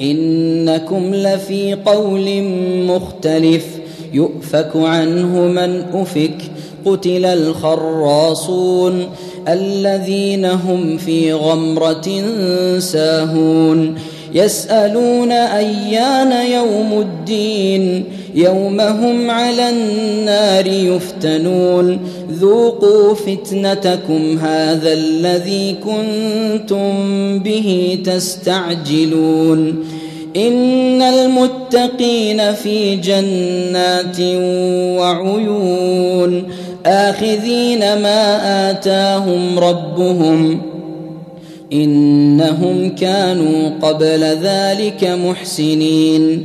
إنكم لفي قول مختلف يؤفك عنه من أفك قتل الخراصون الذين هم في غمرة ساهون يسألون أيان يوم الدين يوم هم على النار يفتنون. ذوقوا فتنتكم هذا الذي كنتم به تستعجلون. إن المتقين في جنات وعيون. آخذين ما آتاهم ربهم. إنهم كانوا قبل ذلك محسنين.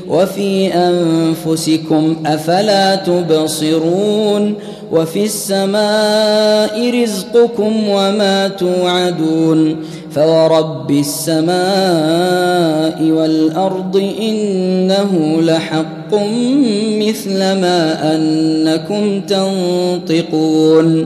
وفي أنفسكم أفلا تبصرون وفي السماء رزقكم وما توعدون فورب السماء والأرض إنه لحق مثل ما أنكم تنطقون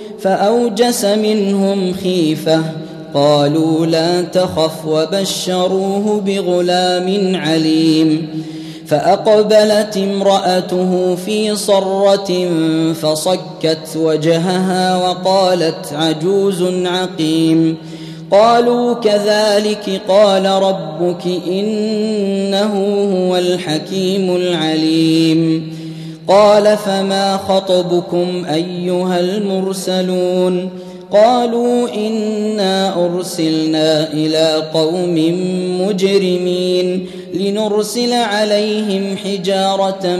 فأوجس منهم خيفة. قالوا لا تخف وبشروه بغلام عليم. فأقبلت امرأته في صرة فصكت وجهها وقالت عجوز عقيم. قالوا كذلك قال ربك إنه هو الحكيم العليم. قال فما خطبكم أيها المرسلون قالوا إنا أرسلنا إلى قوم مجرمين لنرسل عليهم حجارة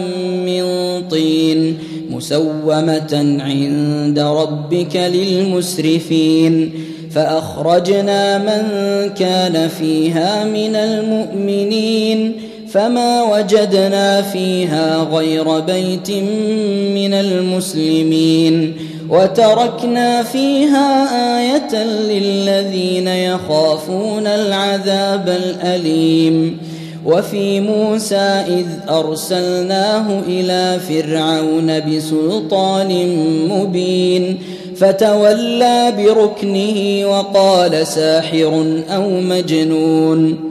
من طين مسومة عند ربك للمسرفين فأخرجنا من كان فيها من المؤمنين فما وجدنا فيها غير بيت من المسلمين وتركنا فيها آية للذين يخافون العذاب الأليم وفي موسى إذ أرسلناه إلى فرعون بسلطان مبين فتولى بركنه وقال ساحر أو مجنون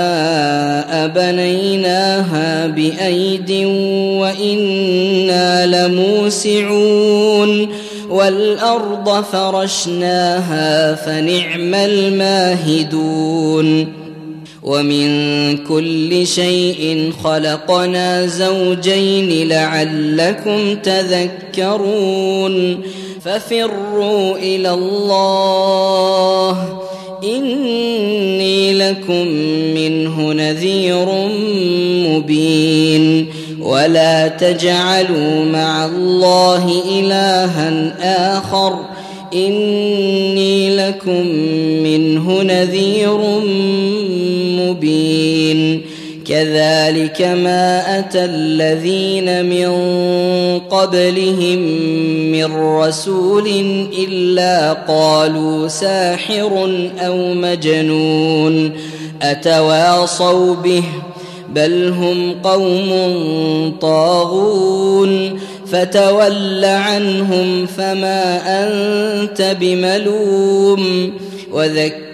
بنيناها بايد وأنا لموسعون والارض فرشناها فنعم الماهدون ومن كل شيء خلقنا زوجين لعلكم تذكرون ففروا إلى الله اني لكم منه نذير مبين ولا تجعلوا مع الله إلها آخر إني لكم منه نذير مبين كذلك ما اتى الذين من قبلهم من رسول الا قالوا ساحر أو مجنون اتواصوا به بل هم قوم طاغون فتول عنهم فما انت بملوم وذكر